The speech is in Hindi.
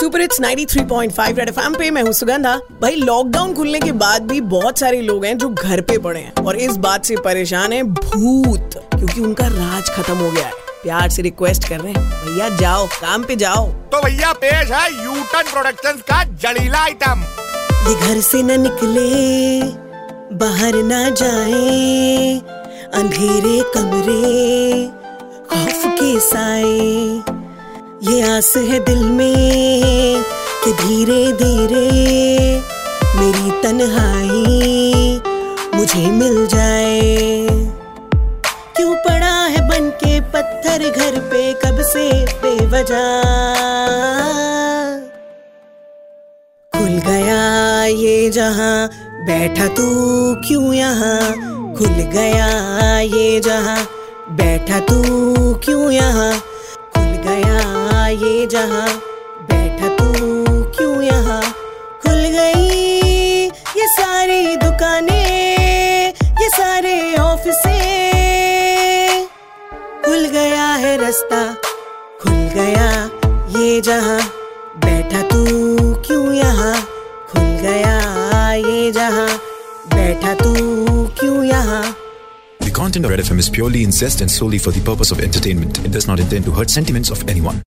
सुपर इट्स 93.5 रेड एफएम पे मैं हूँ सुगंधा। भाई लॉकडाउन खुलने के बाद भी बहुत सारे लोग हैं जो घर पे पड़े हैं। और इस बात से परेशान है भूत क्योंकि उनका राज खत्म हो गया है। प्यार से रिक्वेस्ट कर रहे हैं भैया जाओ काम पे जाओ। तो भैया पेश है यूटन प्रोडक्शंस का जड़ीला आइटम ये घर से न निकले बाहर ना जाए अंधेरे कमरे खौफ के साए। ये आस है दिल में कि धीरे धीरे मेरी तन्हाई मुझे मिल जाए। क्यों पड़ा है बन के पत्थर घर पे, कब से बेवजह? खुल गया ये जहाँ, बैठा तू क्यों यहाँ? खुल गया ये जहाँ, बैठा तू क्यों यहाँ? ये जहाँ बैठा तू क्यों यहाँ खुल गई ये सारी दुकानें ये सारे ऑफिसे खुल गया है रास्ता खुल गया ये जहाँ बैठा तू क्यों यहाँ खुल गया ये जहाँ बैठा तू क्यों यहाँ The content of Red FM is purely incest and solely for the purpose of entertainment. It does not intend to hurt sentiments of anyone.